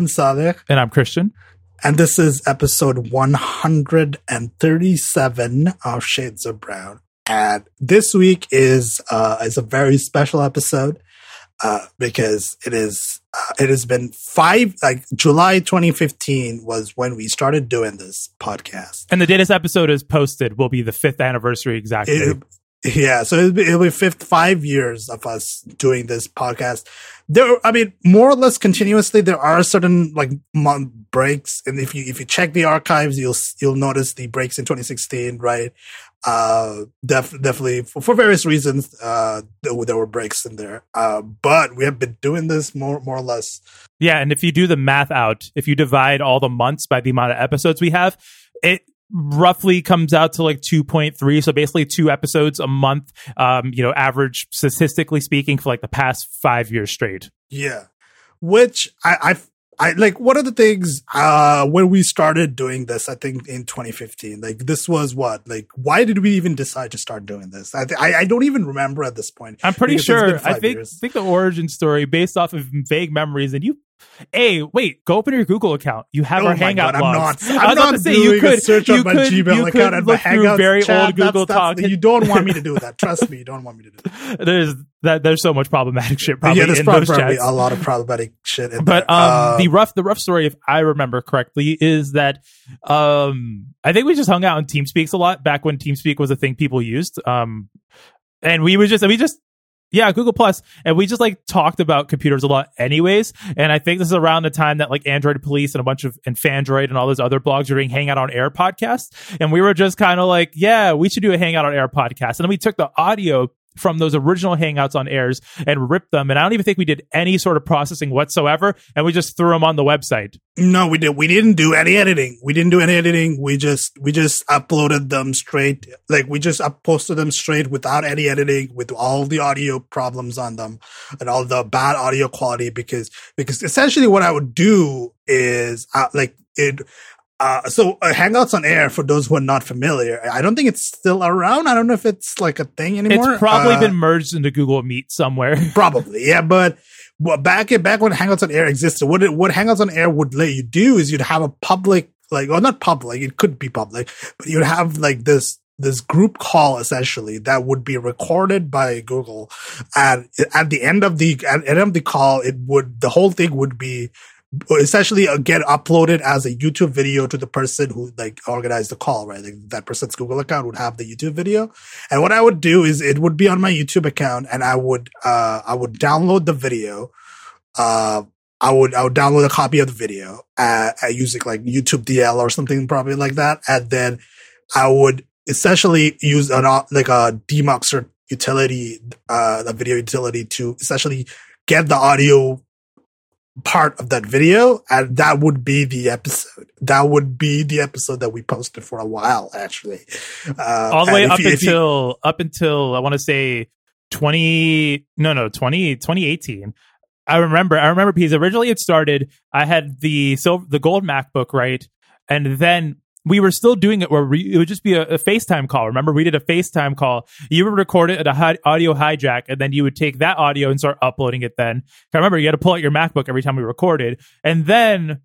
I'm Saleh. And I'm Christian. And this is episode 137 of Shades of Brown. And this week is uh, is a very special episode uh, because it is uh, it has been five like July 2015 was when we started doing this podcast. And the day this episode is posted will be the fifth anniversary exactly. It, yeah, so it'll be, it'll be fifth five years of us doing this podcast. There, I mean, more or less continuously. There are certain like month breaks, and if you if you check the archives, you'll you'll notice the breaks in 2016, right? Uh, def- definitely for, for, various reasons, uh, there, there, were breaks in there. Uh, but we have been doing this more more or less. Yeah, and if you do the math out, if you divide all the months by the amount of episodes we have, it roughly comes out to like 2.3 so basically two episodes a month um you know average statistically speaking for like the past five years straight yeah which i i I like one of the things uh when we started doing this, I think in 2015. Like this was what like why did we even decide to start doing this? I th- I, I, don't even remember at this point. I'm pretty sure. I think think the origin story based off of vague memories, and you Hey, wait, go open your Google account. You have oh our Hangout God, logs. I'm not, I'm not say you could search you on my could, Gmail you account and my very chat. old Google that's, that's, You don't want me to do that. Trust me, you don't want me to do that. There's that. There's so much problematic shit. Probably yeah, there's probably, chats. a lot of problematic shit. but um, uh, the rough, the rough story, if I remember correctly, is that um, I think we just hung out in TeamSpeaks a lot back when TeamSpeak was a thing people used. Um, and we was just we just yeah, Google Plus, and we just like talked about computers a lot, anyways. And I think this is around the time that like Android Police and a bunch of and Phandroid and all those other blogs were doing Hangout on Air podcasts, and we were just kind of like, yeah, we should do a Hangout on Air podcast. And then we took the audio from those original hangouts on airs and ripped them. And I don't even think we did any sort of processing whatsoever. And we just threw them on the website. No, we did. We didn't do any editing. We didn't do any editing. We just, we just uploaded them straight. Like we just posted them straight without any editing with all the audio problems on them and all the bad audio quality because, because essentially what I would do is uh, like it, uh, so uh, Hangouts on Air, for those who are not familiar, I don't think it's still around. I don't know if it's like a thing anymore. It's probably uh, been merged into Google Meet somewhere. probably, yeah. But well, back back when Hangouts on Air existed, what it, what Hangouts on Air would let you do is you'd have a public, like, or not public, it could be public, but you'd have like this this group call essentially that would be recorded by Google, and at the end of the at the end of the call, it would the whole thing would be essentially uh, get uploaded as a YouTube video to the person who like organized the call, right? Like that person's Google account would have the YouTube video. And what I would do is it would be on my YouTube account and I would, uh, I would download the video. Uh, I would, I would download a copy of the video, uh, using like YouTube DL or something probably like that. And then I would essentially use an, uh, like a demuxer utility, uh, a video utility to essentially get the audio part of that video and that would be the episode. That would be the episode that we posted for a while actually. Uh, all the way up you, until you, up until i want to say 20 no no 20 2018 i remember i remember because originally it started i had the silver the gold macbook right? And then we were still doing it where we, it would just be a, a, FaceTime call. Remember, we did a FaceTime call. You would record it at a hi- audio hijack, and then you would take that audio and start uploading it. Then, I remember you had to pull out your MacBook every time we recorded, and then,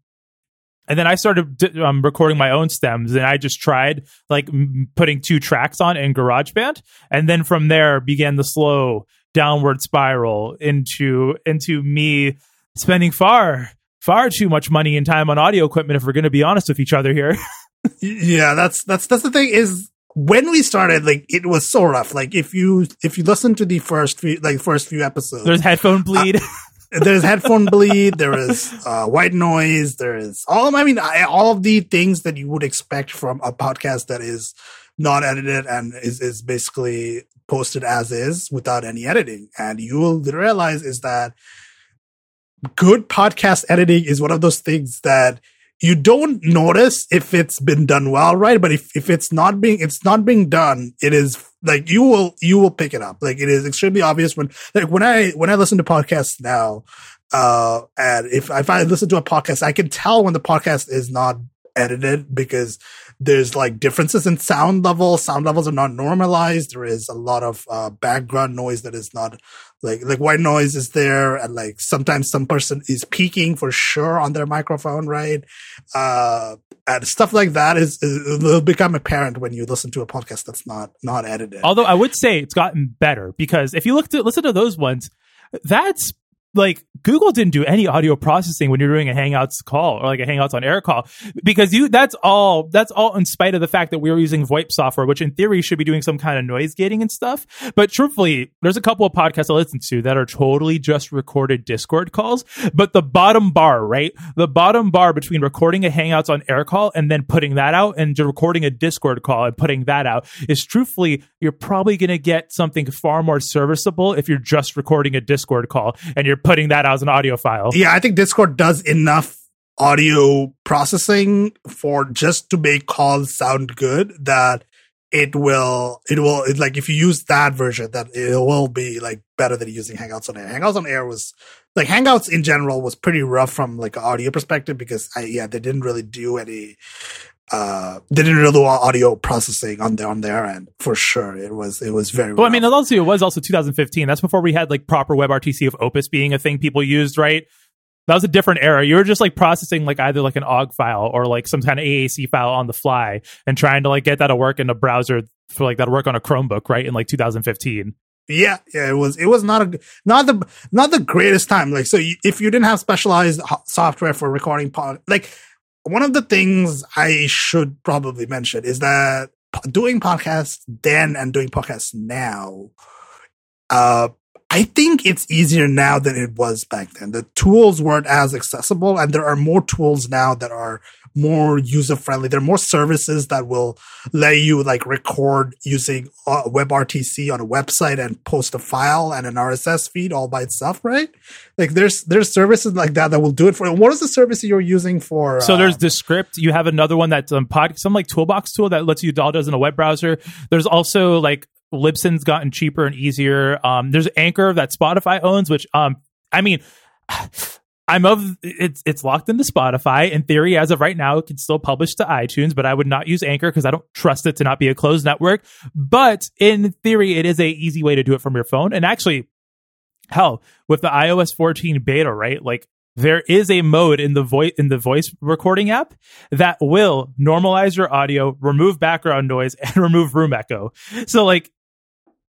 and then I started um, recording my own stems, and I just tried like m- putting two tracks on in GarageBand, and then from there began the slow downward spiral into into me spending far far too much money and time on audio equipment if we're going to be honest with each other here. yeah, that's that's that's the thing is when we started, like it was so rough. Like if you if you listen to the first few like first few episodes, there's headphone bleed. Uh, there's headphone bleed. There is uh, white noise. There is all. Of, I mean, I, all of the things that you would expect from a podcast that is not edited and is is basically posted as is without any editing. And you will realize is that good podcast editing is one of those things that you don't notice if it's been done well, right? But if, if it's not being, it's not being done, it is like you will, you will pick it up. Like it is extremely obvious when, like when I, when I listen to podcasts now, uh, and if, if I listen to a podcast, I can tell when the podcast is not edited because there's like differences in sound levels. Sound levels are not normalized. There is a lot of uh, background noise that is not like like white noise is there, and like sometimes some person is peaking for sure on their microphone, right? Uh, and stuff like that is, is will become apparent when you listen to a podcast that's not not edited. Although I would say it's gotten better because if you look to listen to those ones, that's like Google didn't do any audio processing when you're doing a Hangouts call or like a Hangouts on Air call because you that's all that's all in spite of the fact that we were using VoIP software, which in theory should be doing some kind of noise gating and stuff. But truthfully, there's a couple of podcasts I listen to that are totally just recorded Discord calls. But the bottom bar, right? The bottom bar between recording a Hangouts on Air call and then putting that out and recording a Discord call and putting that out is truthfully you're probably going to get something far more serviceable if you're just recording a Discord call and you're putting that out as an audio file. Yeah, I think Discord does enough audio processing for just to make calls sound good that it will it will it, like if you use that version that it will be like better than using hangouts on air hangouts on air was like hangouts in general was pretty rough from like audio perspective because I, yeah they didn't really do any uh they didn't really do audio processing on their on their end for sure. It was it was very well rough. i mean it also it was also 2015 that's before we had like proper WebRTC of opus being a thing people used right? That was a different era. You were just like processing like either like an ogg file or like some kind of aac file on the fly and trying to like get that to work in a browser for like that'll work on a chromebook right in like 2015 yeah, yeah, it was it was not a not the not the greatest time. Like, so you, if you didn't have specialized software for recording pod, like one of the things I should probably mention is that doing podcasts then and doing podcasts now, uh, I think it's easier now than it was back then. The tools weren't as accessible, and there are more tools now that are more user friendly. There are more services that will let you like record using uh, WebRTC on a website and post a file and an RSS feed all by itself, right? Like there's there's services like that that will do it for. You. What is the service you're using for? So there's Descript. You have another one that's um, pod, some like toolbox tool that lets you do all does in a web browser. There's also like Libsyn's gotten cheaper and easier. Um, there's Anchor that Spotify owns, which um, I mean. I'm of it's it's locked into Spotify. In theory, as of right now, it can still publish to iTunes, but I would not use Anchor because I don't trust it to not be a closed network. But in theory, it is a easy way to do it from your phone. And actually, hell, with the iOS 14 beta, right? Like there is a mode in the voice in the voice recording app that will normalize your audio, remove background noise, and remove room echo. So like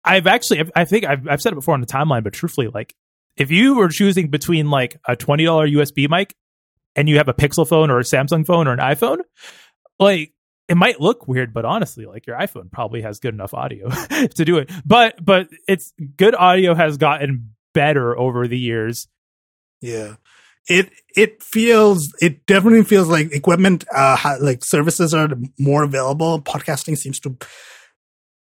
I've actually, I think I've, I've said it before on the timeline, but truthfully, like if you were choosing between like a $20 USB mic and you have a Pixel phone or a Samsung phone or an iPhone, like it might look weird, but honestly, like your iPhone probably has good enough audio to do it. But but it's good audio has gotten better over the years. Yeah. It it feels it definitely feels like equipment uh like services are more available. Podcasting seems to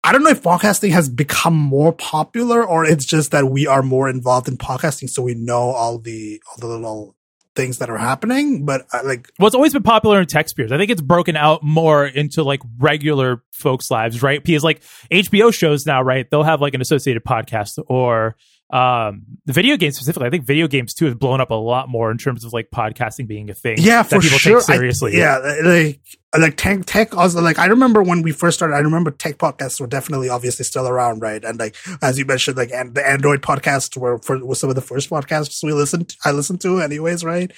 I don't know if podcasting has become more popular or it's just that we are more involved in podcasting, so we know all the all the little things that are happening. But uh, like, well, it's always been popular in tech spheres. I think it's broken out more into like regular folks' lives, right? Because like HBO shows now, right? They'll have like an associated podcast or um the video games specifically i think video games too has blown up a lot more in terms of like podcasting being a thing yeah for people sure. take seriously. I, yeah like like tech tech also like i remember when we first started i remember tech podcasts were definitely obviously still around right? And like as you mentioned like and the android podcasts were for were some of the first podcasts we listened i listened to anyways right?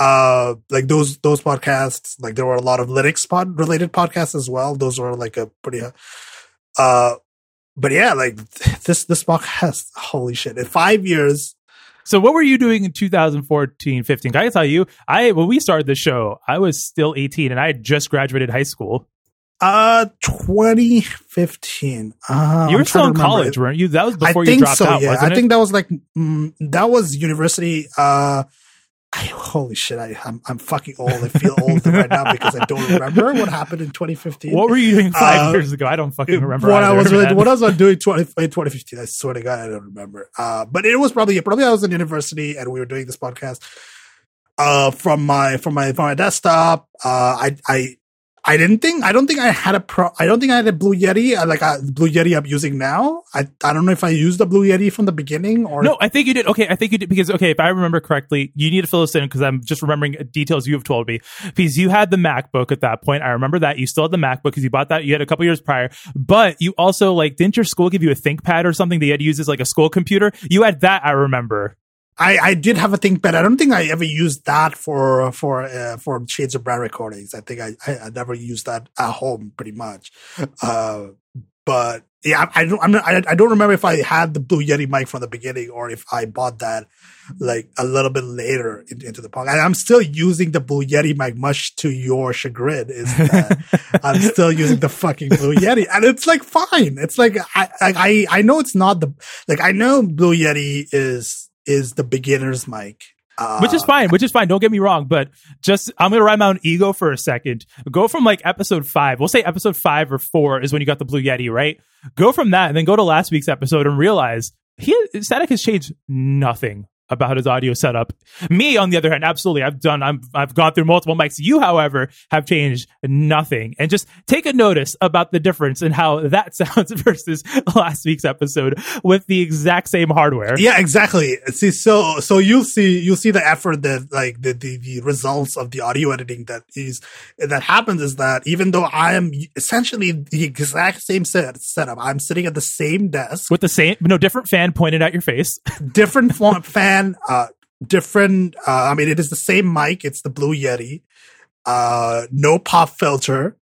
Uh like those those podcasts like there were a lot of linux pod related podcasts as well. Those were like a pretty uh but yeah, like this this book has holy shit. In five years. So what were you doing in 2014, 15? Can I tell you, I when we started the show, I was still 18 and I had just graduated high school. Uh, 2015. Uh, you were still in college, weren't you? That was before I you dropped so, out, yeah. I think that was like mm, that was university. Uh, I, holy shit, I, I'm, I'm fucking old. I feel old right now because I don't remember what happened in 2015. What were you doing five uh, years ago? I don't fucking remember. What either, I was man. what I was doing 20, in 2015. I swear to God, I don't remember. Uh, but it was probably probably I was in university and we were doing this podcast uh, from my from my from my desktop. Uh, I I I didn't think I don't think I had a pro I don't think I had a Blue Yeti uh, like a Blue Yeti I'm using now. I I don't know if I used the Blue Yeti from the beginning or No, I think you did. Okay, I think you did because okay, if I remember correctly, you need to fill this in because I'm just remembering details you have told me. Because you had the MacBook at that point. I remember that. You still had the MacBook because you bought that you had a couple years prior. But you also like didn't your school give you a ThinkPad or something that you had to use as like a school computer? You had that, I remember. I, I did have a ThinkPad. I don't think I ever used that for for uh, for Shades of Brown recordings. I think I, I, I never used that at home, pretty much. Uh, but yeah, I, I don't I'm not, I, I don't remember if I had the Blue Yeti mic from the beginning or if I bought that like a little bit later in, into the podcast. And I'm still using the Blue Yeti mic, much to your chagrin. Is that I'm still using the fucking Blue Yeti, and it's like fine. It's like I I I know it's not the like I know Blue Yeti is is the beginner's mic. Uh, which is fine, which is fine. Don't get me wrong, but just I'm gonna ride my own ego for a second. Go from like episode five. We'll say episode five or four is when you got the Blue Yeti, right? Go from that and then go to last week's episode and realize he Static has changed nothing about his audio setup. Me, on the other hand, absolutely, I've done, I'm, I've gone through multiple mics. You, however, have changed nothing. And just take a notice about the difference in how that sounds versus last week's episode with the exact same hardware. Yeah, exactly. See, so, so you'll see, you'll see the effort that, like, the, the, the results of the audio editing that is, that happens is that even though I am essentially the exact same set, setup, I'm sitting at the same desk with the same, no different fan pointed at your face, different fan uh, different. Uh, I mean, it is the same mic. It's the Blue Yeti. Uh, no pop filter.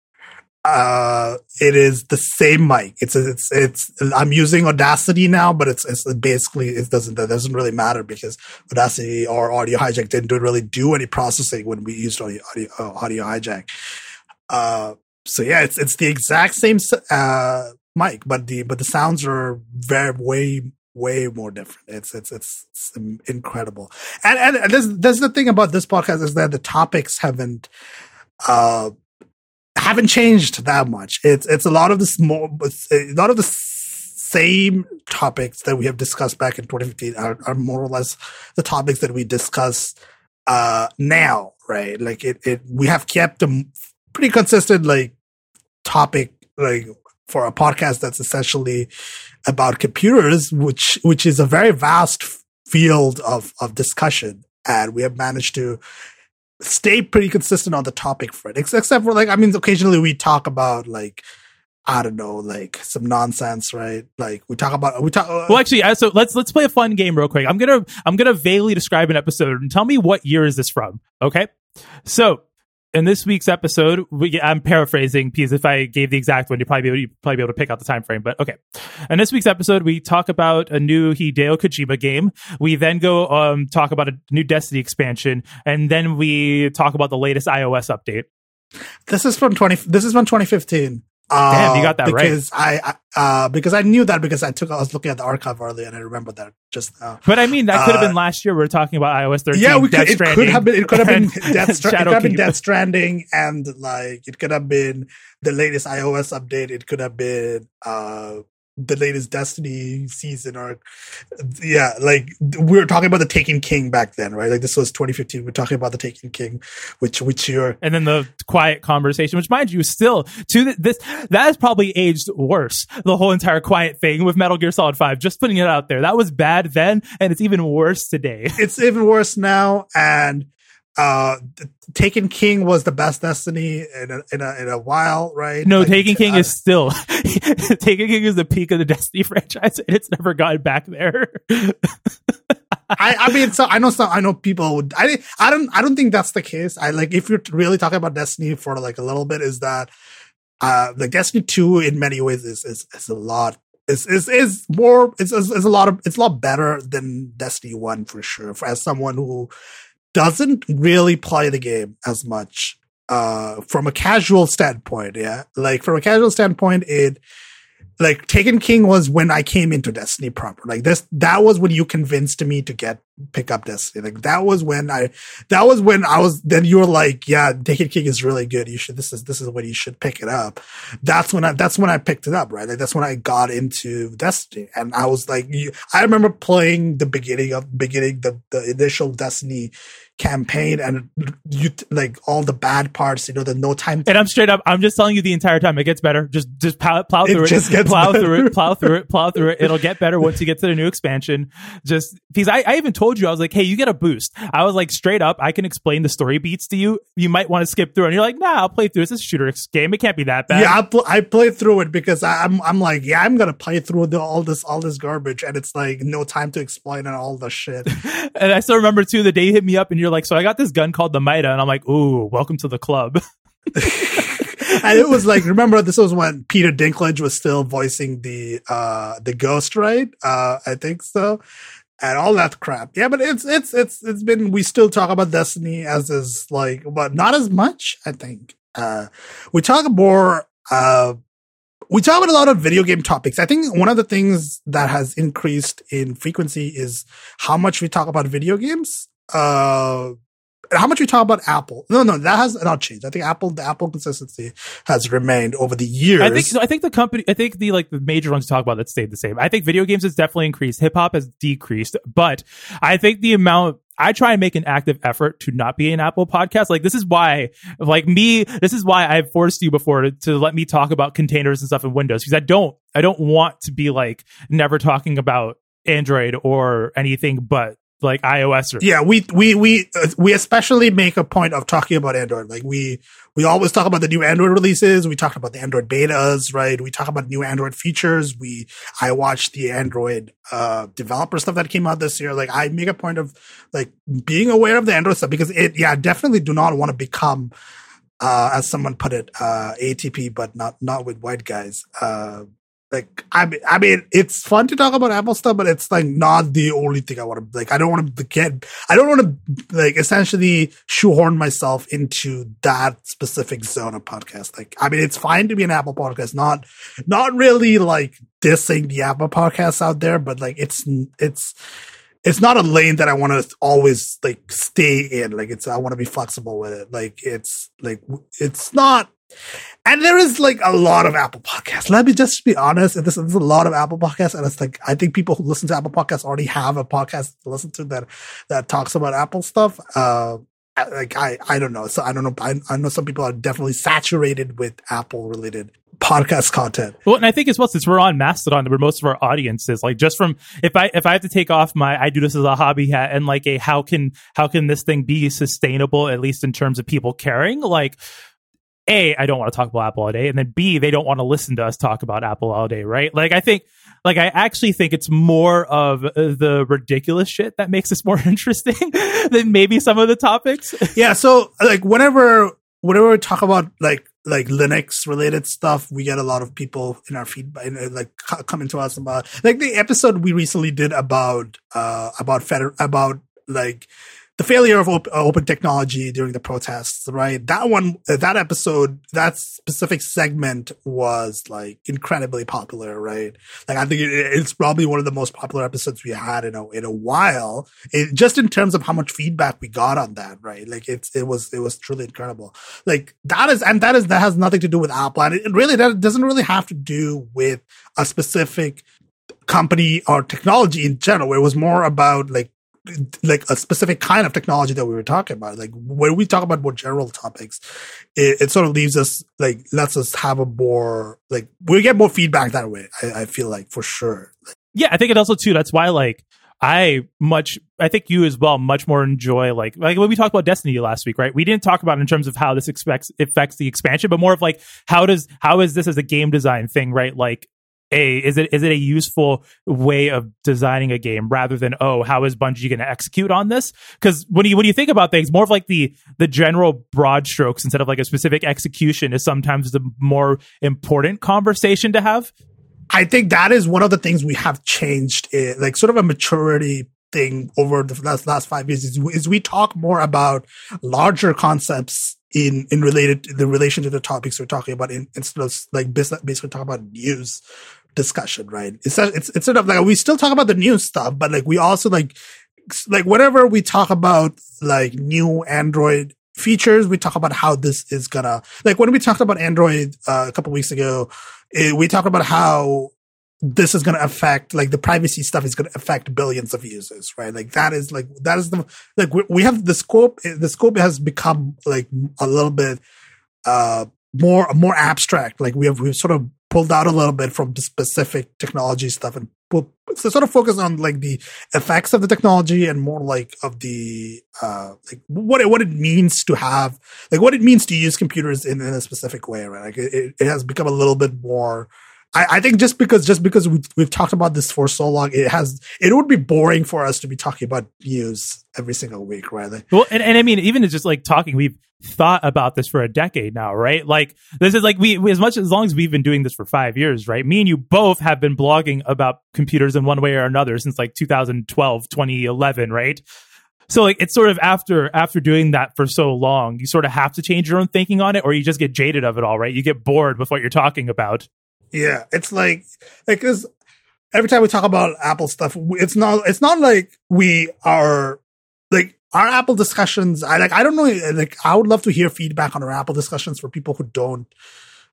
Uh, it is the same mic. It's it's it's. I'm using Audacity now, but it's it's basically it doesn't that doesn't really matter because Audacity or Audio Hijack didn't really do any processing when we used Audio Audio, uh, audio Hijack. Uh, so yeah, it's it's the exact same uh mic, but the but the sounds are very way way more different. It's it's it's, incredible. And and there's there's the thing about this podcast is that the topics haven't uh haven't changed that much. It's it's a lot of the small a lot of the same topics that we have discussed back in 2015 are, are more or less the topics that we discuss uh now, right? Like it it we have kept a pretty consistent like topic like for a podcast that's essentially about computers, which which is a very vast field of of discussion, and we have managed to stay pretty consistent on the topic for it. Except for like, I mean, occasionally we talk about like. I don't know, like some nonsense, right? Like we talk about we talk. Uh, well, actually, so let's let's play a fun game real quick. I'm gonna I'm gonna vaguely describe an episode and tell me what year is this from. Okay, so in this week's episode, we, I'm paraphrasing because if I gave the exact one, you'd probably be, able, you'd probably be able to pick out the time frame. But okay, in this week's episode, we talk about a new Hideo Kojima game. We then go um, talk about a new Destiny expansion, and then we talk about the latest iOS update. This is from twenty. This is from 2015. Damn, you got that because right. I, I uh, because I knew that because I took I was looking at the archive earlier and I remember that just now. But I mean, that could have uh, been last year. We are talking about iOS 13. Yeah, we could, it could have been. It could have been Death, Stra- it could have been Death Stranding, and like it could have been the latest iOS update. It could have been uh the latest Destiny season or yeah, like we were talking about the Taken King back then, right? Like this was 2015. We're talking about the Taken King, which which you're and then the quiet conversation, which mind you, still to this that has probably aged worse. The whole entire quiet thing with Metal Gear Solid Five. Just putting it out there, that was bad then, and it's even worse today. It's even worse now, and uh Taken King was the best Destiny in a, in a, in a while, right? No, like, Taken King uh, is still Taken King is the peak of the Destiny franchise, and it's never gotten back there. I, I mean, so I know some, I know people would, I, I don't, I don't think that's the case. I like, if you're really talking about Destiny for like a little bit, is that, uh, like Destiny 2 in many ways is, is, is a lot, is, is, is more, it's, is, is a lot of, it's a lot better than Destiny 1 for sure. For, as someone who doesn't really play the game as much uh from a casual standpoint yeah like from a casual standpoint it like taken king was when i came into destiny proper like this that was when you convinced me to get pick up Destiny. Like that was when I, that was when I was, then you were like, yeah, Taken King is really good. You should, this is, this is when you should pick it up. That's when I, that's when I picked it up, right? Like that's when I got into Destiny. And I was like, you, I remember playing the beginning of, beginning, the, the initial Destiny campaign and you like all the bad parts, you know, the no time. And I'm straight up. I'm just telling you the entire time. It gets better. Just just plow, plow through it. Just gets plow better. through it. Plow through it. Plow through it. It'll get better once you get to the new expansion. Just because I, I even told you I was like, hey, you get a boost. I was like, straight up, I can explain the story beats to you. You might want to skip through, and you're like, nah, I'll play through. It's a shooter game. It can't be that bad. Yeah, I, pl- I played through it because I, am I'm, I'm like, yeah, I'm gonna play through the, all this all this garbage, and it's like no time to explain and all the shit. and I still remember too the day you hit me up, and you're like, so I got this gun called the Mida, and I'm like, ooh, welcome to the club. and it was like, remember this was when Peter Dinklage was still voicing the uh the ghost, right? Uh I think so. And all that crap. Yeah, but it's it's it's it's been we still talk about Destiny as is like but not as much, I think. Uh we talk more uh we talk about a lot of video game topics. I think one of the things that has increased in frequency is how much we talk about video games. Uh, how much we talk about Apple? No, no, that has not changed. I think Apple, the Apple consistency has remained over the years. I think, I think the company, I think the like the major ones to talk about that stayed the same. I think video games has definitely increased. Hip hop has decreased, but I think the amount I try and make an active effort to not be an Apple podcast. Like this is why, like me, this is why I've forced you before to, to let me talk about containers and stuff in Windows because I don't, I don't want to be like never talking about Android or anything but like iOS or yeah we we we uh, we especially make a point of talking about Android. Like we we always talk about the new Android releases. We talk about the Android betas right? We talk about new Android features. We I watched the Android uh developer stuff that came out this year. Like I make a point of like being aware of the Android stuff because it yeah definitely do not want to become uh as someone put it uh ATP but not not with white guys uh like I mean, I mean, it's fun to talk about Apple stuff, but it's like not the only thing I want to like. I don't want to get, I don't want to like essentially shoehorn myself into that specific zone of podcast. Like, I mean, it's fine to be an Apple podcast, not not really like dissing the Apple podcasts out there, but like it's it's it's not a lane that I want to always like stay in. Like it's I want to be flexible with it. Like it's like it's not and there is like a lot of Apple podcasts. Let me just be honest. There's, there's a lot of Apple podcasts. And it's like, I think people who listen to Apple podcasts already have a podcast to listen to that, that talks about Apple stuff. Uh, like I, I don't know. So I don't know. I, I know some people are definitely saturated with Apple related podcast content. Well, and I think as well since we're on Mastodon, where most of our audience is like just from if I if I have to take off my I do this as a hobby hat and like a how can how can this thing be sustainable at least in terms of people caring like a, I don't want to talk about Apple all day, and then B, they don't want to listen to us talk about Apple all day, right? Like I think, like I actually think it's more of the ridiculous shit that makes us more interesting than maybe some of the topics. yeah. So like whenever whenever we talk about like like Linux related stuff, we get a lot of people in our feedback, like coming to us about like the episode we recently did about uh about feder- about like the failure of op- uh, open technology during the protests, right? That one, uh, that episode, that specific segment was like incredibly popular, right? Like I think it, it's probably one of the most popular episodes we had in a in a while. It, just in terms of how much feedback we got on that, right? Like it's it was it was truly incredible. Like that is and that is that has nothing to do with Apple, and it really that doesn't really have to do with a specific company or technology in general. It was more about like like a specific kind of technology that we were talking about. Like when we talk about more general topics, it, it sort of leaves us like lets us have a more like we get more feedback that way. I, I feel like for sure. Yeah, I think it also too. That's why like I much I think you as well much more enjoy like like when we talked about Destiny last week, right? We didn't talk about in terms of how this expects affects the expansion, but more of like how does how is this as a game design thing, right? Like a is it is it a useful way of designing a game rather than oh how is Bungie going to execute on this? Because when you when you think about things, more of like the the general broad strokes instead of like a specific execution is sometimes the more important conversation to have. I think that is one of the things we have changed, in, like sort of a maturity thing over the last, last five years is, is we talk more about larger concepts in in related the relation to the topics we're talking about in, instead of like basically talk about news discussion, right? It's it's it's sort of like we still talk about the new stuff, but like we also like like whenever we talk about like new Android features, we talk about how this is gonna like when we talked about Android uh, a couple weeks ago, it, we talked about how this is going to affect like the privacy stuff is going to affect billions of users right like that is like that is the like we, we have the scope the scope has become like a little bit uh more more abstract like we have we've sort of pulled out a little bit from the specific technology stuff and put, so sort of focus on like the effects of the technology and more like of the uh like what it what it means to have like what it means to use computers in, in a specific way right? Like it, it has become a little bit more I, I think just because just because we, we've talked about this for so long, it has it would be boring for us to be talking about news every single week, right? Well, and, and I mean, even just like talking, we've thought about this for a decade now, right? Like this is like we as much as long as we've been doing this for five years, right? Me and you both have been blogging about computers in one way or another since like 2012, 2011, right? So like it's sort of after after doing that for so long, you sort of have to change your own thinking on it, or you just get jaded of it all, right? You get bored with what you're talking about. Yeah, it's like like because every time we talk about Apple stuff, it's not it's not like we are like our Apple discussions. I like I don't know like I would love to hear feedback on our Apple discussions for people who don't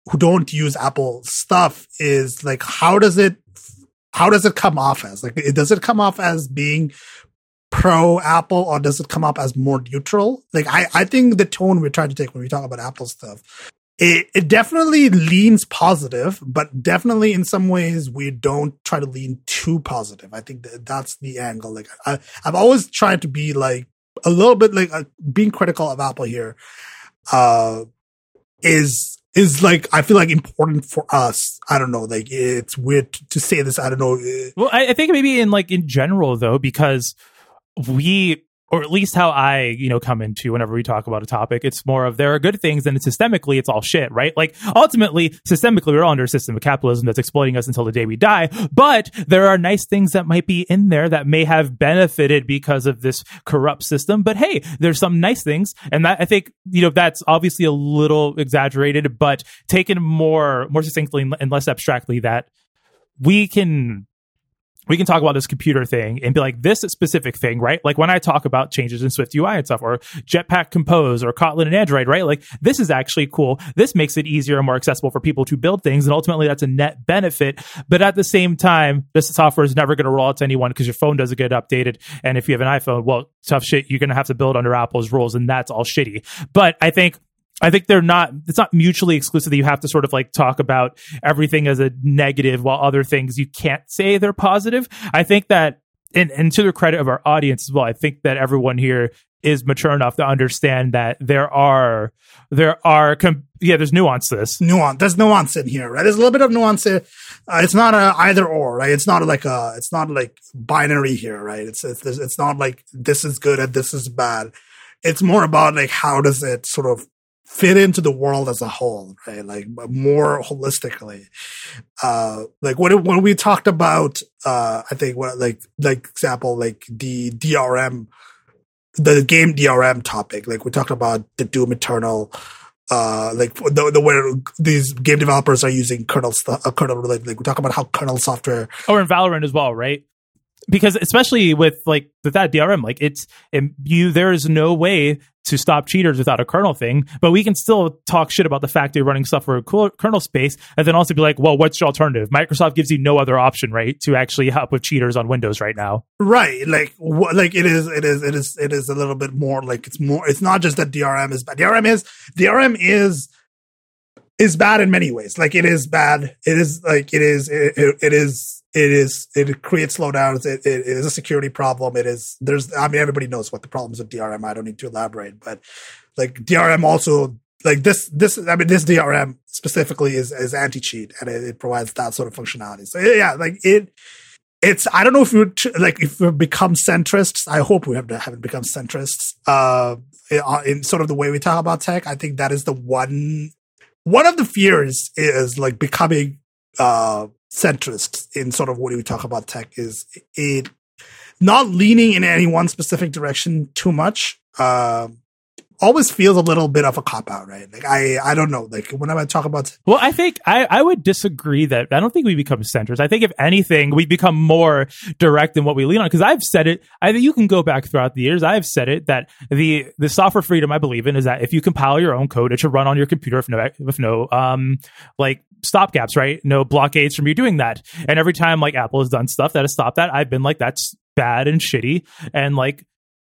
who don't use Apple stuff. Is like how does it how does it come off as like does it come off as being pro Apple or does it come up as more neutral? Like I, I think the tone we're trying to take when we talk about Apple stuff it, it definitely leans positive, but definitely in some ways we don't try to lean too positive. I think that that's the angle. Like I, I've always tried to be like a little bit like uh, being critical of Apple here, uh, is is like I feel like important for us. I don't know, like it's weird to say this. I don't know. Well, I, I think maybe in like in general though, because we or at least how I, you know, come into whenever we talk about a topic. It's more of there are good things and systemically it's all shit, right? Like ultimately, systemically, we're all under a system of capitalism that's exploiting us until the day we die. But there are nice things that might be in there that may have benefited because of this corrupt system. But hey, there's some nice things. And that I think, you know, that's obviously a little exaggerated, but taken more, more succinctly and less abstractly that we can we can talk about this computer thing and be like this specific thing, right? Like when I talk about changes in Swift UI and stuff, or Jetpack Compose, or Kotlin and Android, right? Like this is actually cool. This makes it easier and more accessible for people to build things, and ultimately that's a net benefit. But at the same time, this software is never going to roll out to anyone because your phone doesn't get updated, and if you have an iPhone, well, tough shit, you're going to have to build under Apple's rules, and that's all shitty. But I think I think they're not, it's not mutually exclusive that you have to sort of like talk about everything as a negative while other things you can't say they're positive. I think that, and, and to the credit of our audience as well, I think that everyone here is mature enough to understand that there are, there are, com- yeah, there's nuance to this. Nuance. There's nuance in here, right? There's a little bit of nuance. Uh, it's not a either or, right? It's not like a, it's not like binary here, right? It's, it's, it's not like this is good and this is bad. It's more about like how does it sort of fit into the world as a whole, right? Like more holistically. Uh, like when, when we talked about, uh, I think what, like, like example, like the DRM, the game DRM topic, like we talked about the Doom Eternal, uh, like the, the where these game developers are using kernel stuff, uh, kernel related, like we talk about how kernel software. Or in Valorant as well, right? because especially with like with that DRM, like it's it, you there is no way to stop cheaters without a kernel thing, but we can still talk shit about the fact they're running stuff for kernel space, and then also be like, well, what's your alternative? Microsoft gives you no other option, right, to actually help with cheaters on Windows right now. Right, like wh- like it is, it is, it is, it is a little bit more like it's more. It's not just that DRM is bad. DRM is DRM is is bad in many ways. Like it is bad. It is like it is. it, it, it is it is it creates slowdowns. It, it, it is a security problem. It is there's I mean everybody knows what the problems of DRM. I don't need to elaborate, but like DRM also like this this I mean this DRM specifically is is anti cheat and it, it, provides that sort of functionality. So yeah, like it. It's I don't know if we like if we become centrists. I hope we have haven't become centrists. Uh, in, in sort of the way we talk about tech. I think that is the one one of the fears is like becoming uh centrist in sort of what we talk about tech is it not leaning in any one specific direction too much. Uh, always feels a little bit of a cop out, right? Like I, I don't know. Like whenever I talk about, well, I think I, I would disagree that I don't think we become centers. I think if anything, we become more direct in what we lean on. Because I've said it. I think you can go back throughout the years. I've said it that the the software freedom I believe in is that if you compile your own code, it should run on your computer with no with no um like stopgaps, right? No blockades from you doing that. And every time like Apple has done stuff that has stopped that, I've been like, that's bad and shitty. And like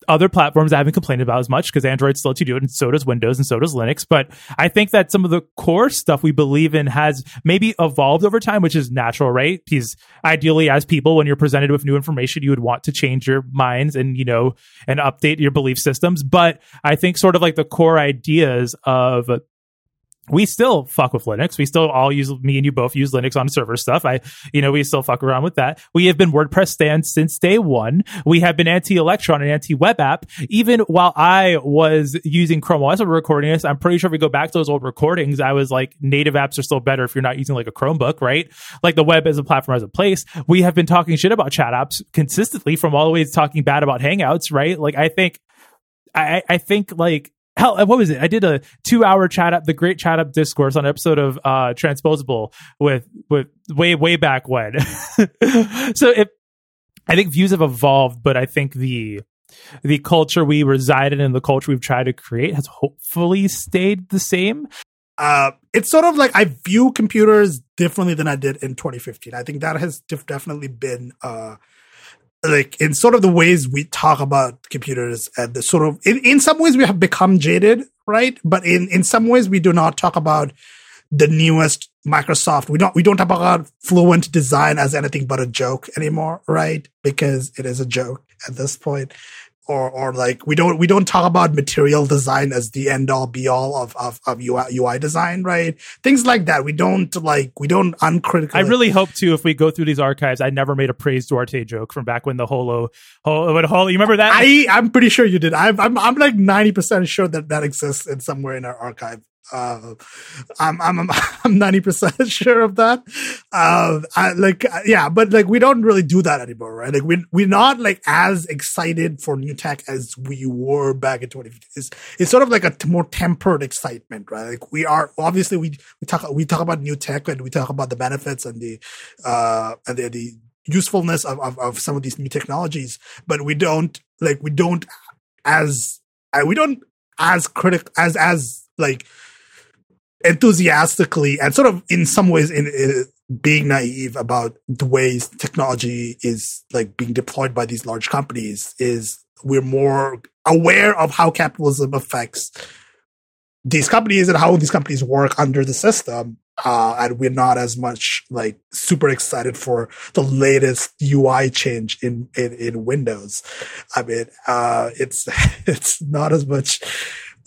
other platforms I haven't complained about as much because Android still lets you do it, and so does Windows and so does Linux. But I think that some of the core stuff we believe in has maybe evolved over time, which is natural, right? Because ideally, as people, when you're presented with new information, you would want to change your minds and you know and update your belief systems. But I think sort of like the core ideas of we still fuck with Linux. We still all use me and you both use Linux on server stuff. I, you know, we still fuck around with that. We have been WordPress stands since day one. We have been anti Electron and anti web app. Even while I was using Chrome OS recording this, I'm pretty sure if we go back to those old recordings, I was like, native apps are still better if you're not using like a Chromebook, right? Like the web as a platform as a place. We have been talking shit about chat apps consistently from all the talking bad about Hangouts, right? Like I think I, I think like hell, what was it? I did a two hour chat up, the great chat up discourse on an episode of uh, Transposable with with way way back when. so if I think views have evolved, but I think the the culture we reside in the culture we've tried to create has hopefully stayed the same. Uh, it's sort of like I view computers differently than I did in 2015. I think that has def- definitely been uh, like in sort of the ways we talk about computers and the sort of in, in some ways we have become jaded right? But in in some ways we do not talk about the newest microsoft. We don't we don't talk about fluent design as anything but a joke anymore right? Because it is a joke at this point or or like we don't we don't talk about material design as the end all be all of of, of UI, UI design, right? Things like that. We don't like we don't uncritically. I really hope to if we go through these archives. I never made a praise Duarte joke from back when the Holo, Holo, when Holo. You remember that? I I'm pretty sure you did. I'm I'm, I'm like ninety percent sure that that exists in somewhere in our archive. Uh, I'm I'm I'm ninety percent sure of that. Uh, I, like yeah, but like we don't really do that anymore, right? Like we we're not like as excited for new tech as we were back in 2015. It's, it's sort of like a more tempered excitement, right? Like we are obviously we we talk we talk about new tech and we talk about the benefits and the uh and the, the usefulness of, of, of some of these new technologies, but we don't like we don't as we don't as critic as as like enthusiastically and sort of in some ways in, in, being naive about the ways technology is like being deployed by these large companies is we're more aware of how capitalism affects these companies and how these companies work under the system uh, and we're not as much like super excited for the latest UI change in, in, in Windows. I mean, uh, it's, it's not as much,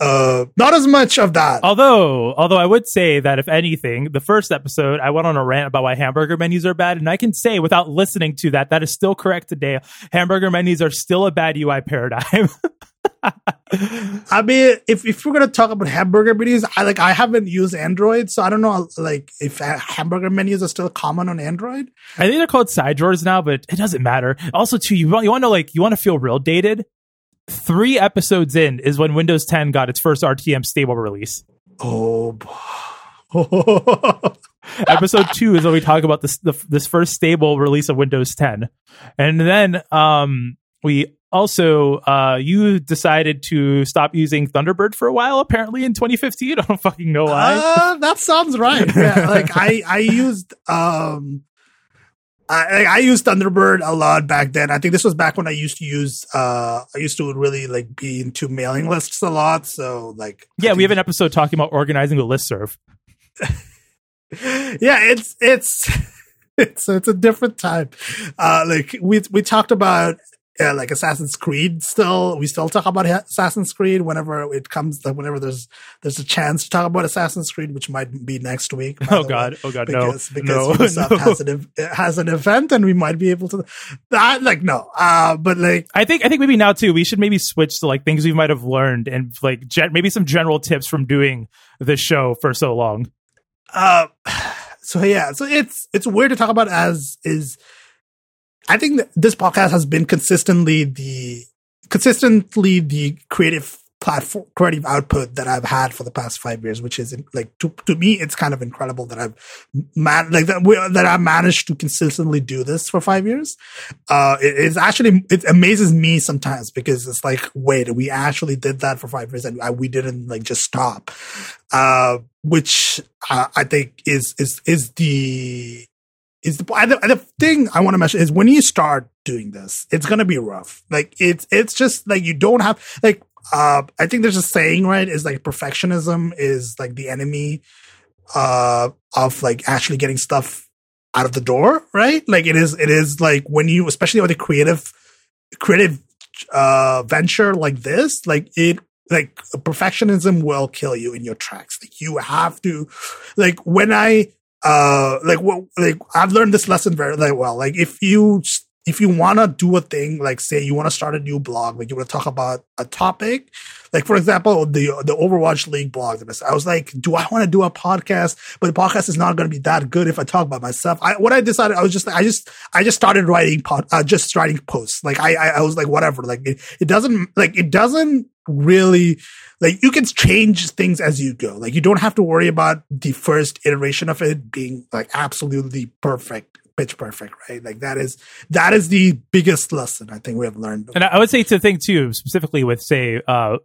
uh, not as much of that. Although, although I would say that if anything, the first episode I went on a rant about why hamburger menus are bad, and I can say without listening to that, that is still correct today. Hamburger menus are still a bad UI paradigm. I mean, if, if we're gonna talk about hamburger menus, I like I haven't used Android, so I don't know like if hamburger menus are still common on Android. I think they're called side drawers now, but it doesn't matter. Also, too, you want you want to like you want to feel real dated three episodes in is when Windows 10 got its first RTM stable release. Oh. Episode two is when we talk about this the, this first stable release of Windows 10, and then um, we also uh, you decided to stop using Thunderbird for a while. Apparently in 2015, I don't fucking know why. Uh, that sounds right. Yeah, like I I used um I, I used Thunderbird a lot back then. I think this was back when I used to use, uh, I used to really like be into mailing lists a lot. So like, yeah, we have an episode talking about organizing the listserv. yeah, it's, it's, it's, it's a different time. Uh, like we, we talked about yeah, like Assassin's Creed still we still talk about Assassin's Creed whenever it comes like whenever there's there's a chance to talk about Assassin's Creed which might be next week. Oh god, way, oh god, because, no. Because no, no. has an has an event and we might be able to that like no. Uh but like I think I think maybe now too we should maybe switch to like things we might have learned and like ge- maybe some general tips from doing the show for so long. Uh so yeah, so it's it's weird to talk about as is I think this podcast has been consistently the consistently the creative platform creative output that I've had for the past five years, which is like to to me, it's kind of incredible that I've man like that we, that I managed to consistently do this for five years. Uh, it, it's actually it amazes me sometimes because it's like, wait, we actually did that for five years and I, we didn't like just stop. Uh, which uh, I think is is is the is the, the thing I want to mention is when you start doing this, it's gonna be rough. Like it's it's just like you don't have like uh I think there's a saying right is like perfectionism is like the enemy uh of like actually getting stuff out of the door, right? Like it is it is like when you especially with a creative creative uh venture like this, like it like perfectionism will kill you in your tracks. Like you have to like when I uh like what like I've learned this lesson very well. Like if you if you want to do a thing, like say you want to start a new blog, like you want to talk about a topic, like for example, the the Overwatch League blog. I was like, do I want to do a podcast? But the podcast is not going to be that good if I talk about myself. I, what I decided, I was just, I just, I just started writing pod, uh, just writing posts. Like I, I, I was like, whatever. Like it, it doesn't, like it doesn't really like you can change things as you go. Like you don't have to worry about the first iteration of it being like absolutely perfect pitch perfect, right? Like that is that is the biggest lesson I think we have learned. And I would say to think too, specifically with say uh,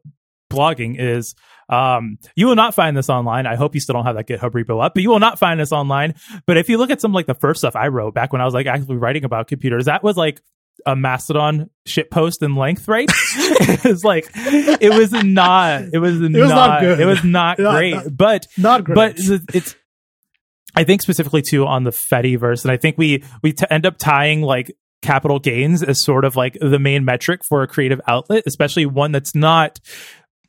blogging, is um, you will not find this online. I hope you still don't have that GitHub repo up, but you will not find this online. But if you look at some like the first stuff I wrote back when I was like actually writing about computers, that was like a Mastodon shit post in length, right? it was like it was not it was, it was not, not good. It was not great. Not, but not great. But it's I think specifically too on the Fediverse, and I think we we t- end up tying like capital gains as sort of like the main metric for a creative outlet, especially one that's not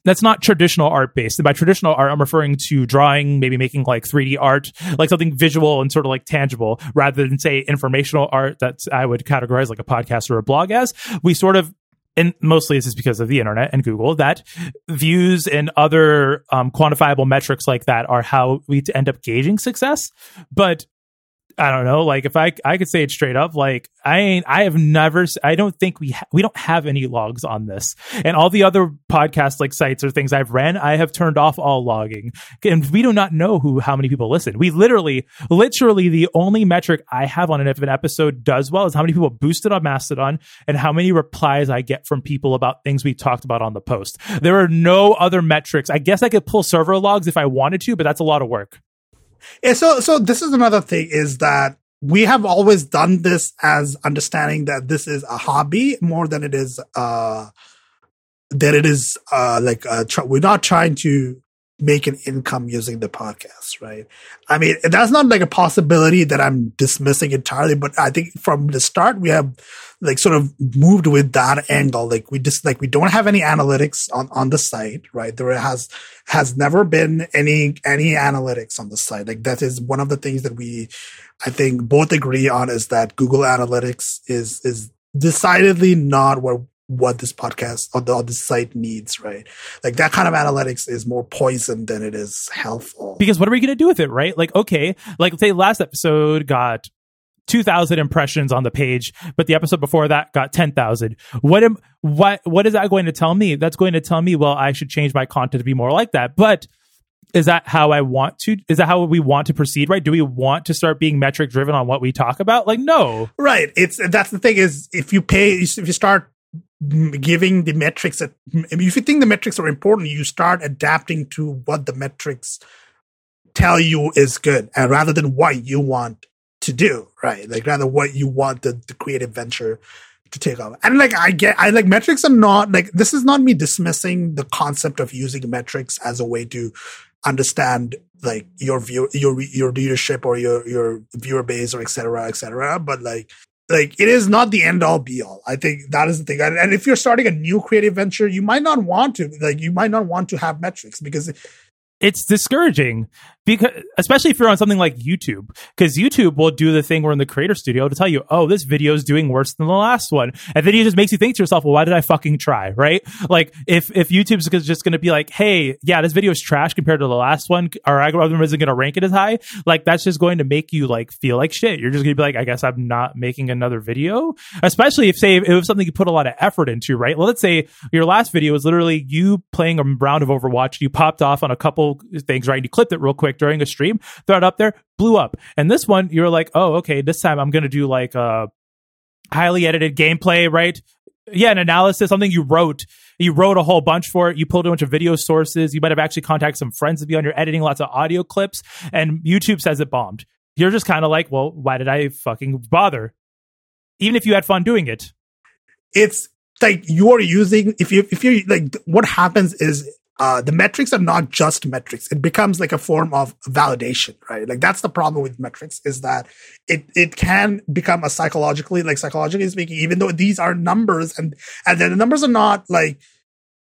that's not traditional art based. And by traditional art, I'm referring to drawing, maybe making like 3D art, like something visual and sort of like tangible, rather than say informational art that I would categorize like a podcast or a blog as. We sort of and mostly this is because of the internet and Google, that views and other um, quantifiable metrics like that are how we end up gauging success. But I don't know. Like if I I could say it straight up, like I ain't I have never I don't think we ha- we don't have any logs on this. And all the other podcast like sites or things I've ran, I have turned off all logging. And we do not know who how many people listen. We literally literally the only metric I have on it if an episode does well is how many people boosted on Mastodon and how many replies I get from people about things we talked about on the post. There are no other metrics. I guess I could pull server logs if I wanted to, but that's a lot of work. Yeah, so so this is another thing is that we have always done this as understanding that this is a hobby more than it is uh that it is uh like uh tr- we're not trying to make an income using the podcast, right? I mean, that's not like a possibility that I'm dismissing entirely, but I think from the start we have like sort of moved with that angle. Like we just like we don't have any analytics on on the site, right? There has has never been any any analytics on the site. Like that is one of the things that we I think both agree on is that Google Analytics is is decidedly not what what this podcast or, the, or site needs, right? Like that kind of analytics is more poison than it is helpful. Because what are we going to do with it, right? Like, okay, like say last episode got 2000 impressions on the page but the episode before that got 10,000 what am what what is that going to tell me? That's going to tell me well I should change my content to be more like that. But is that how I want to is that how we want to proceed right? Do we want to start being metric driven on what we talk about? Like no. Right. It's that's the thing is if you pay if you start giving the metrics that if you think the metrics are important, you start adapting to what the metrics tell you is good, and rather than what you want to do, right? Like rather what you want the, the creative venture to take off. And like I get, I like metrics are not like this is not me dismissing the concept of using metrics as a way to understand like your view, your your readership or your your viewer base or et cetera, et cetera. But like like it is not the end all be all. I think that is the thing. And if you're starting a new creative venture, you might not want to like you might not want to have metrics because it's discouraging because especially if you're on something like YouTube, because YouTube will do the thing where in the creator studio to tell you, oh, this video is doing worse than the last one, and then it just makes you think to yourself, well, why did I fucking try, right? Like if if YouTube's just going to be like, hey, yeah, this video is trash compared to the last one, our algorithm isn't going to rank it as high, like that's just going to make you like feel like shit. You're just going to be like, I guess I'm not making another video, especially if say it was something you put a lot of effort into, right? Well, let's say your last video was literally you playing a round of Overwatch, you popped off on a couple things, right? And you clipped it real quick during a stream, throw it up there, blew up. And this one, you're like, oh, okay, this time I'm going to do like a highly edited gameplay, right? Yeah, an analysis, something you wrote. You wrote a whole bunch for it. You pulled a bunch of video sources. You might have actually contacted some friends of you, and you're editing lots of audio clips. And YouTube says it bombed. You're just kind of like, well, why did I fucking bother? Even if you had fun doing it. It's like you're using if you if you like what happens is uh, the metrics are not just metrics. It becomes like a form of validation, right? Like that's the problem with metrics is that it, it can become a psychologically, like psychologically speaking, even though these are numbers and, and the numbers are not like,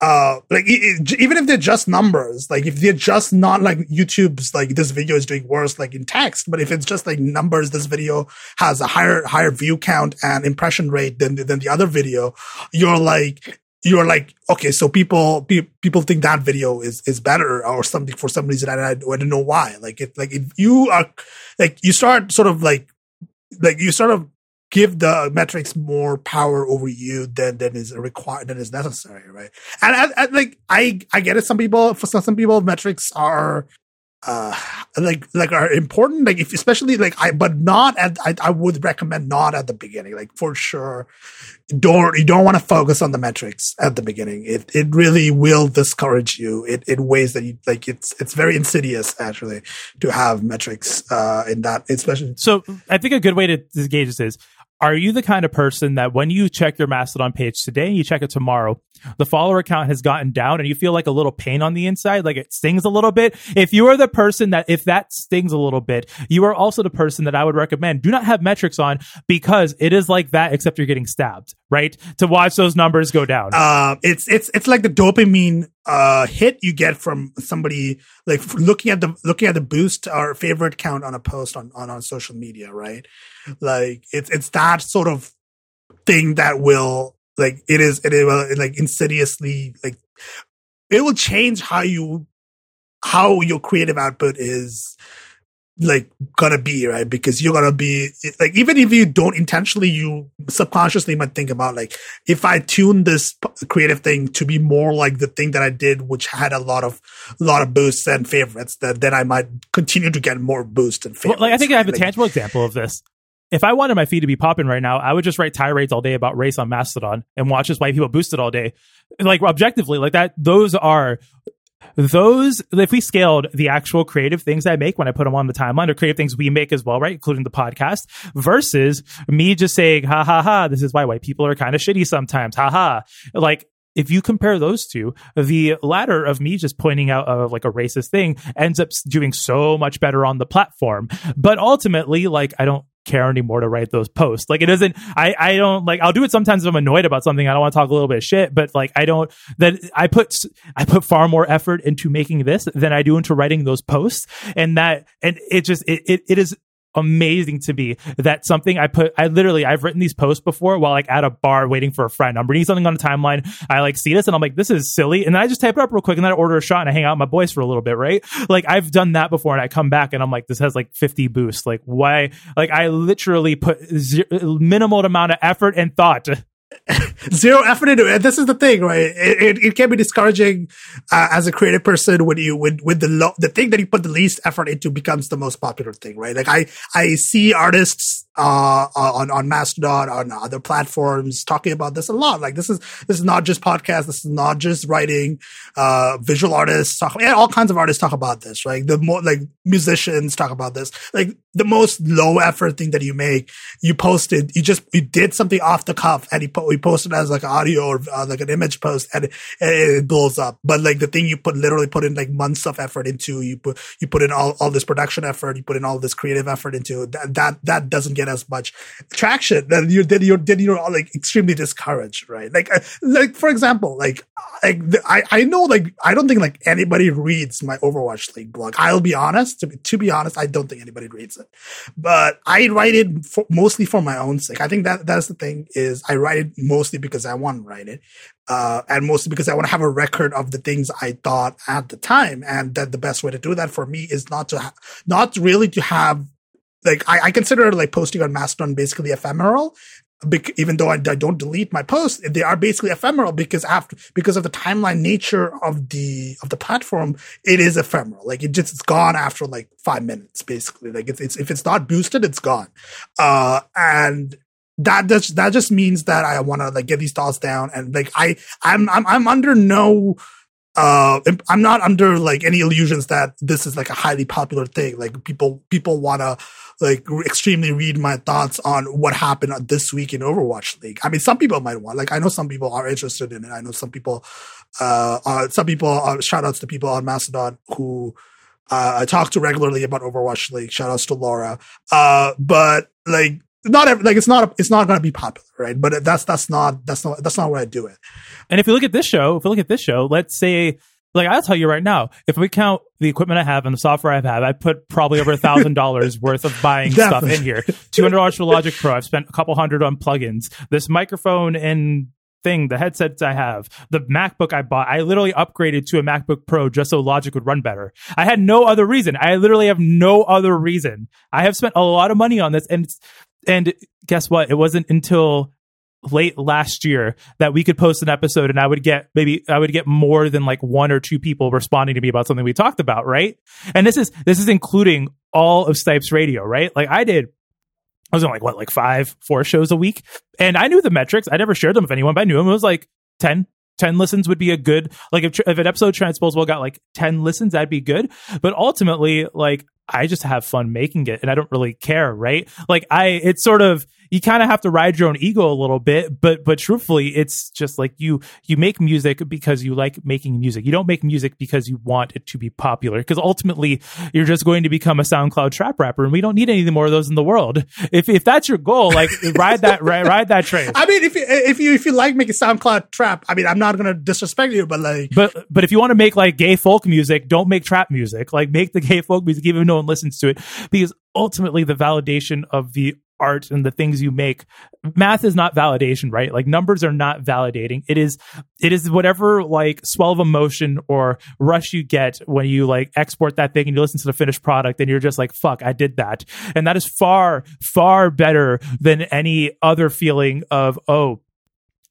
uh, like it, even if they're just numbers, like if they're just not like YouTube's, like this video is doing worse, like in text, but if it's just like numbers, this video has a higher, higher view count and impression rate than, than the other video, you're like, you're like, okay, so people pe- people think that video is is better or something for some reason, and I, I don't know why. Like, it like if you are like you start sort of like like you sort of give the metrics more power over you than than is required than is necessary, right? And I, I, like I I get it. Some people for some, some people metrics are uh like like are important like if especially like i but not at I, I would recommend not at the beginning like for sure. Don't you don't want to focus on the metrics at the beginning. It it really will discourage you it in ways that you like it's it's very insidious actually to have metrics uh in that especially so i think a good way to gauge this is are you the kind of person that when you check your Mastodon page today and you check it tomorrow, the follower count has gotten down and you feel like a little pain on the inside, like it stings a little bit? If you are the person that, if that stings a little bit, you are also the person that I would recommend do not have metrics on because it is like that, except you're getting stabbed, right? To watch those numbers go down. Uh, it's, it's, it's like the dopamine, uh, hit you get from somebody like looking at the, looking at the boost or favorite count on a post on, on, on social media, right? Like it's it's that sort of thing that will like it is it will like insidiously like it will change how you how your creative output is like gonna be right? Because you're gonna be like even if you don't intentionally you subconsciously might think about like if i tune this creative thing to be more like the thing that i did which had a lot of a lot of boosts and favorites that then i might continue to get more boosts and favorites well, like i think i have a tangible example of this. If I wanted my feed to be popping right now, I would just write tirades all day about race on Mastodon and watch just white people boosted all day. Like objectively, like that, those are those if we scaled the actual creative things I make when I put them on the timeline or creative things we make as well, right? Including the podcast versus me just saying, ha ha ha, this is why white people are kind of shitty sometimes. Ha ha. Like if you compare those two, the latter of me just pointing out uh, like a racist thing ends up doing so much better on the platform. But ultimately, like I don't care anymore to write those posts. Like it doesn't, I, I don't like, I'll do it sometimes if I'm annoyed about something. I don't want to talk a little bit of shit, but like, I don't, that I put, I put far more effort into making this than I do into writing those posts. And that, and it just, it, it, it is amazing to me that something I put, I literally, I've written these posts before while like at a bar waiting for a friend. I'm reading something on a timeline. I like see this and I'm like, this is silly. And I just type it up real quick and then I order a shot and I hang out with my boys for a little bit, right? Like I've done that before and I come back and I'm like, this has like 50 boosts. Like why? Like I literally put zero, minimal amount of effort and thought zero effort into it. This is the thing, right? It, it, it can be discouraging uh, as a creative person when you when when the lo- the thing that you put the least effort into becomes the most popular thing, right? Like I I see artists uh, on on Mastodon on other platforms talking about this a lot. Like this is this is not just podcast. This is not just writing. Uh, visual artists talk. Yeah, all kinds of artists talk about this. Right? The more like musicians talk about this. Like the most low effort thing that you make, you posted. You just you did something off the cuff and you po- we post it as like audio or uh, like an image post and it, it, blows up. But like the thing you put literally put in like months of effort into, you put you put in all, all this production effort, you put in all this creative effort into that that that doesn't get as much traction. Then you then you're then you're all like extremely discouraged, right? Like uh, like for example, like like I I know like I don't think like anybody reads my Overwatch League blog. I'll be honest. To be, to be honest, I don't think anybody reads it, but I write it for, mostly for my own sake. I think that that's the thing is I write it mostly because I want to write it, uh, and mostly because I want to have a record of the things I thought at the time, and that the best way to do that for me is not to ha- not really to have like I, I, consider like posting on Mastodon basically ephemeral even though I, I, don't delete my posts, they are basically ephemeral because after because of the timeline nature of the of the platform, it is ephemeral. Like it just it's gone after like five minutes, basically. Like it's, it's if it's not boosted, it's gone. Uh, and that just that just means that I want to like get these thoughts down and like I I'm I'm I'm under no uh, I'm not under like any illusions that this is like a highly popular thing. Like people, people want to like extremely read my thoughts on what happened this week in Overwatch League. I mean, some people might want, like, I know some people are interested in it. I know some people, uh, some people, uh, shout outs to people on Mastodon who, uh, I talk to regularly about Overwatch League. Shout outs to Laura. Uh, but like, not every, like it's not it's not going to be popular, right? But that's that's not that's not that's not what I do it. And if you look at this show, if we look at this show, let's say like I'll tell you right now, if we count the equipment I have and the software I have, I put probably over a thousand dollars worth of buying stuff in here. Two hundred dollars for Logic Pro. I've spent a couple hundred on plugins. This microphone and thing, the headsets I have, the MacBook I bought, I literally upgraded to a MacBook Pro just so Logic would run better. I had no other reason. I literally have no other reason. I have spent a lot of money on this, and and guess what? It wasn't until late last year that we could post an episode and I would get maybe I would get more than like one or two people responding to me about something we talked about, right? And this is this is including all of Stipes Radio, right? Like I did I was on like what, like five, four shows a week. And I knew the metrics. I never shared them with anyone, but I knew them. It was like 10, 10 listens would be a good like if, if an episode transposable got like 10 listens that'd be good but ultimately like i just have fun making it and i don't really care right like i it's sort of you kind of have to ride your own ego a little bit but but truthfully it's just like you you make music because you like making music. You don't make music because you want it to be popular because ultimately you're just going to become a soundcloud trap rapper and we don't need any more of those in the world. If if that's your goal like ride that ride, ride that train. I mean if you if you if you like making soundcloud trap i mean i'm not gonna disrespect you but like but but if you want to make like gay folk music don't make trap music. Like make the gay folk music even though no one listens to it. Because ultimately the validation of the art and the things you make. Math is not validation right? Like numbers are not validating. It is it is whatever like swell of emotion or rush you get when you like export that thing and you listen to the finished product and you're just like fuck i did that. And that is far far better than any other feeling of oh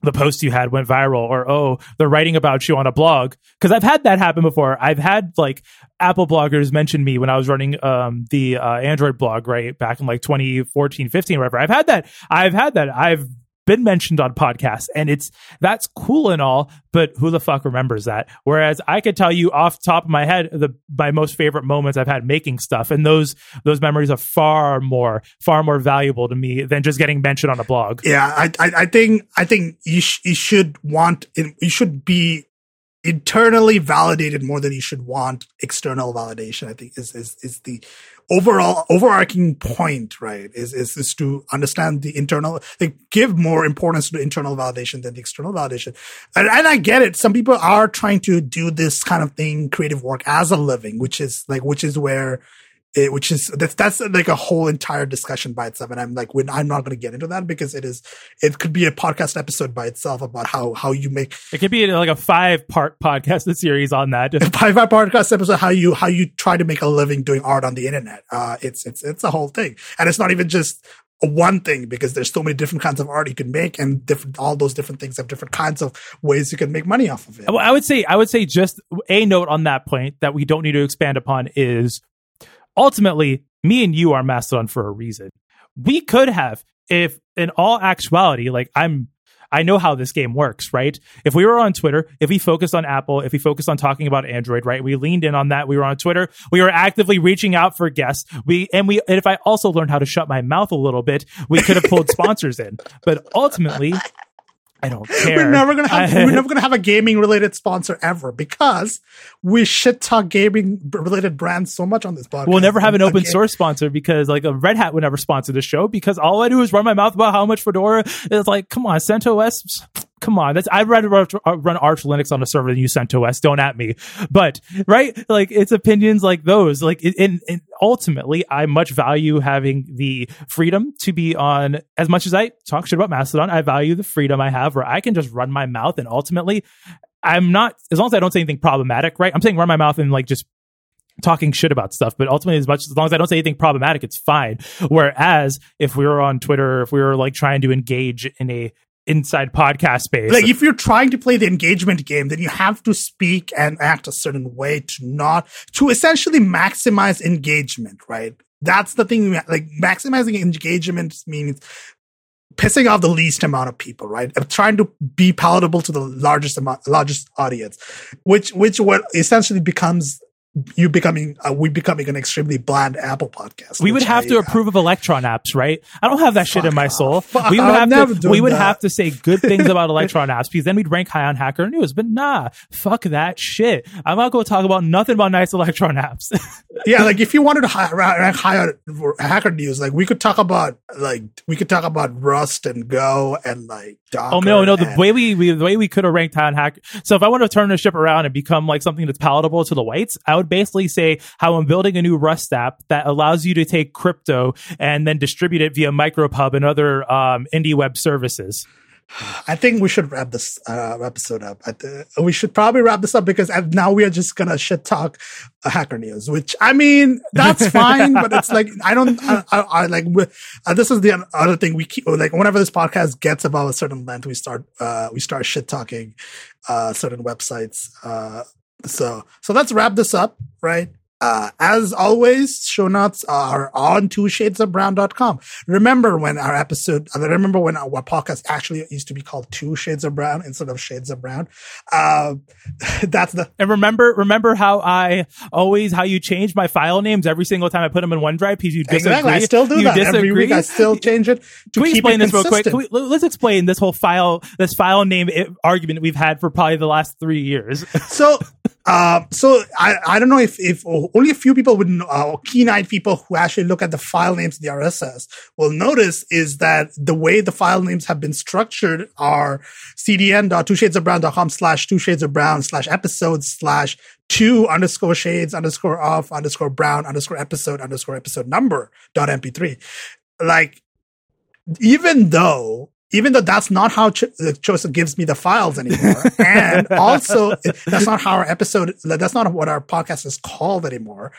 the post you had went viral or oh they're writing about you on a blog. Because i've had that happen before. I've had like apple bloggers mention me when i was running um, the uh, android blog right back in like 2014 15 whatever. I've had that. I've had that. I've been mentioned on podcasts and it's that's cool and all but who the fuck remembers that? Whereas i could tell you off top of my head the my most favorite moments i've had making stuff and those those memories are far more far more valuable to me than just getting mentioned on a blog. Yeah i i, I think i think you, sh- you should want you should be internally validated more than you should want external validation i think is is, is the overall overarching point right is, is is to understand the internal like give more importance to internal validation than the external validation. And, and i get it. Some people are trying to do this kind of thing creative work as a living which is like which is where it, which is that's that's like a whole entire discussion by itself. And i'm like when i'm not going to get into that because it is it could be a podcast episode by itself about how how you make it could be like a five part podcast series on that. Five part podcast episode how you how you try to make a living doing art on the internet. Uh it's it's it's a whole thing. And it's not even just one thing because there's so many different kinds of art you can make and different all those different things have different kinds of ways you can make money off of it. Well, I would say I would say just a note on that point that we don't need to expand upon is ultimately, me and you are Mastodon for a reason. We could have, if in all actuality, like I'm, I know how this game works, right? If we were on Twitter, if we focused on Apple, if we focused on talking about Android, right? We leaned in on that. We were on Twitter. We were actively reaching out for guests. We, and we, and if I also learned how to shut my mouth a little bit, we could have pulled sponsors in. But ultimately, I don't care. We're never gonna have we're never gonna have a gaming related sponsor ever because we shit talk gaming related brands so much on this podcast. We'll never have an open source sponsor because like a Red Hat would never sponsor the show because all I do is run my mouth about how much Fedora is like. Come on, CentOS come on, that's I'd rather uh, run Arch Linux on a server than you CentOS Don't at me, but right, like it's opinions like those. Like, and ultimately, I much value having the freedom to be on. As much as I talk shit about Mastodon, I value the freedom I have where I can just run my mouth, and ultimately, I'm not as long as I don't say anything problematic. Right, I'm saying run my mouth and like just talking shit about stuff, but ultimately, as much as long as I don't say anything problematic, it's fine. Whereas if we were on Twitter, if we were like trying to engage in a inside podcast space. Like if you're trying to play the engagement game, then you have to speak and act a certain way to not to essentially maximize engagement, right? That's the thing. Like maximizing engagement means pissing off the least amount of people, right? I'm trying to be palatable to the largest amount, largest audience, which which what essentially becomes you becoming uh, we becoming an extremely bland Apple podcast. We would have I, to uh, approve of Electron apps, right? I don't have that shit in my soul. We would have to we would that. have to say good things about Electron apps because then we'd rank high on Hacker News. But nah, fuck that shit. I'm not going to talk about nothing about nice Electron apps. yeah, like if you wanted to high, rank high on Hacker News, like we could talk about like we could talk about Rust and Go and like Docker oh no, no, the way we, we the way we could have ranked high on Hacker. So if I want to turn the ship around and become like something that's palatable to the whites, I would would basically say how I'm building a new Rust app that allows you to take crypto and then distribute it via MicroPub and other um, indie web services. I think we should wrap this uh, episode up. we should probably wrap this up because now we are just gonna shit talk uh, hacker news. Which I mean, that's fine, but it's like I don't. I, I, I like uh, this is the other thing we keep like whenever this podcast gets above a certain length, we start uh, we start shit talking uh, certain websites. So, so let's wrap this up, right? Uh, as always, show notes are on two shades of brown.com. Remember when our episode, I remember when our podcast actually used to be called two shades of brown instead of shades of brown. Uh, that's the, and remember, remember how I always, how you change my file names every single time I put them in OneDrive because you disagree. Exactly. I still do you that disagree. every week. I still change it to Can we keep explain this consistent. real quick? We, let's explain this whole file, this file name argument we've had for probably the last three years. So, uh, so I, I don't know if, if only a few people would know, uh, keen-eyed people who actually look at the file names of the RSS will notice is that the way the file names have been structured are cdn.twoshadesofbrown.com slash two shades of brown slash episodes slash two underscore shades underscore off underscore brown underscore episode underscore episode number dot mp3. Like, even though even though that's not how Ch- uh, Joseph gives me the files anymore. and also that's not how our episode, that's not what our podcast is called anymore.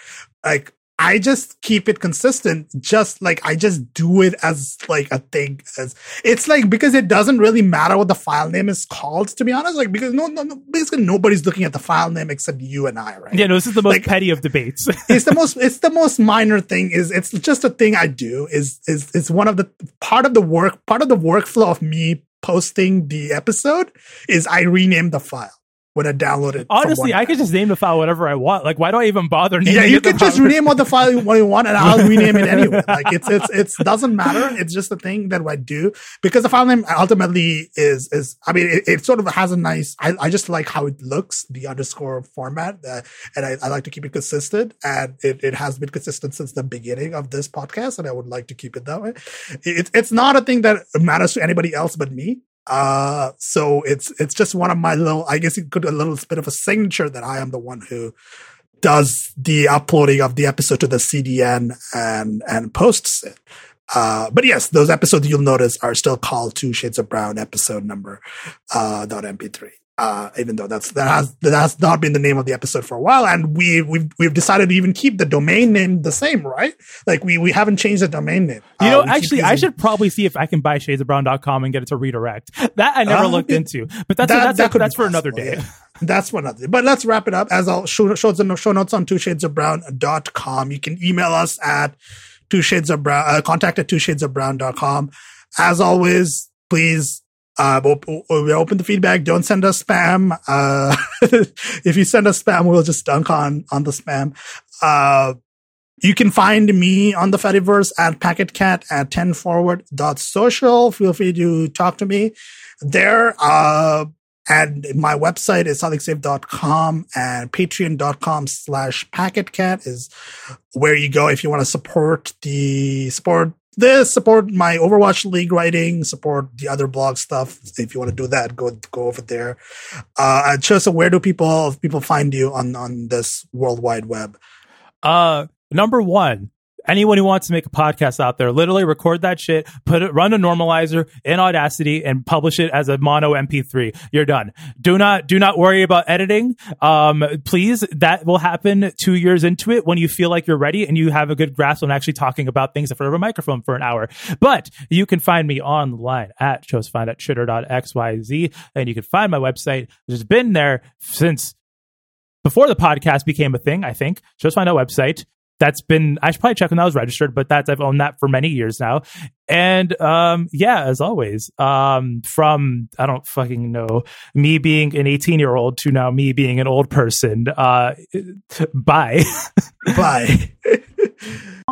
Like I just keep it consistent, just like I just do it as like a thing. As it's like because it doesn't really matter what the file name is called, to be honest. Like because no, no, no basically nobody's looking at the file name except you and I, right? Yeah, no, this is the most like, petty of debates. it's the most, it's the most minor thing. Is it's just a thing I do. Is is it's one of the part of the work, part of the workflow of me posting the episode is I rename the file when I download it. Honestly, I could just name the file whatever I want. Like, why do I even bother naming? It? Yeah, you can just rename what the file you want, and I'll rename it anyway. Like, it's it's it doesn't matter. It's just a thing that I do because the file name ultimately is is. I mean, it, it sort of has a nice. I, I just like how it looks, the underscore format, uh, and I, I like to keep it consistent. And it, it has been consistent since the beginning of this podcast, and I would like to keep it that way. It, it's not a thing that matters to anybody else but me. Uh, so it's, it's just one of my little, I guess it could a little bit of a signature that I am the one who does the uploading of the episode to the CDN and, and posts it. Uh, but yes, those episodes you'll notice are still called Two Shades of Brown episode number, uh, dot MP3 uh, even though that's that has that has not been the name of the episode for a while, and we we've we've decided to even keep the domain name the same, right? Like we we haven't changed the domain name. You know, uh, actually, I should probably see if I can buy shadesofbrown.com and get it to redirect. That I never uh, looked into, but that's that, that's that that's for another day. Yeah. That's for another day. But let's wrap it up. As I'll show, show, show notes on two shades of brown.com. You can email us at two shades of brown, uh, contact at two shades of brown.com. As always, please uh, we open the feedback. Don't send us spam. Uh, if you send us spam, we'll just dunk on, on the spam. Uh, You can find me on the Fediverse at packetcat at 10forward.social. Feel free to talk to me there. Uh, and my website is sonicsafe.com and patreon.com slash packetcat is where you go if you want to support the support this, support my Overwatch League writing, support the other blog stuff. If you want to do that, go go over there. Uh, just where do people people find you on on this world wide web? Uh, number one, anyone who wants to make a podcast out there, literally record that shit, put it, run a normalizer in Audacity and publish it as a mono MP3. You're done. Do not, do not worry about editing. Um, please, that will happen two years into it when you feel like you're ready and you have a good grasp on actually talking about things in front of a microphone for an hour. But you can find me online at find at shitter.xyz and you can find my website, which has been there since before the podcast became a thing, I think. Just find out website that's been I should probably check when that was registered, but that's I've owned that for many years now. And um yeah, as always, um from I don't fucking know, me being an 18 year old to now me being an old person. Uh bye. bye.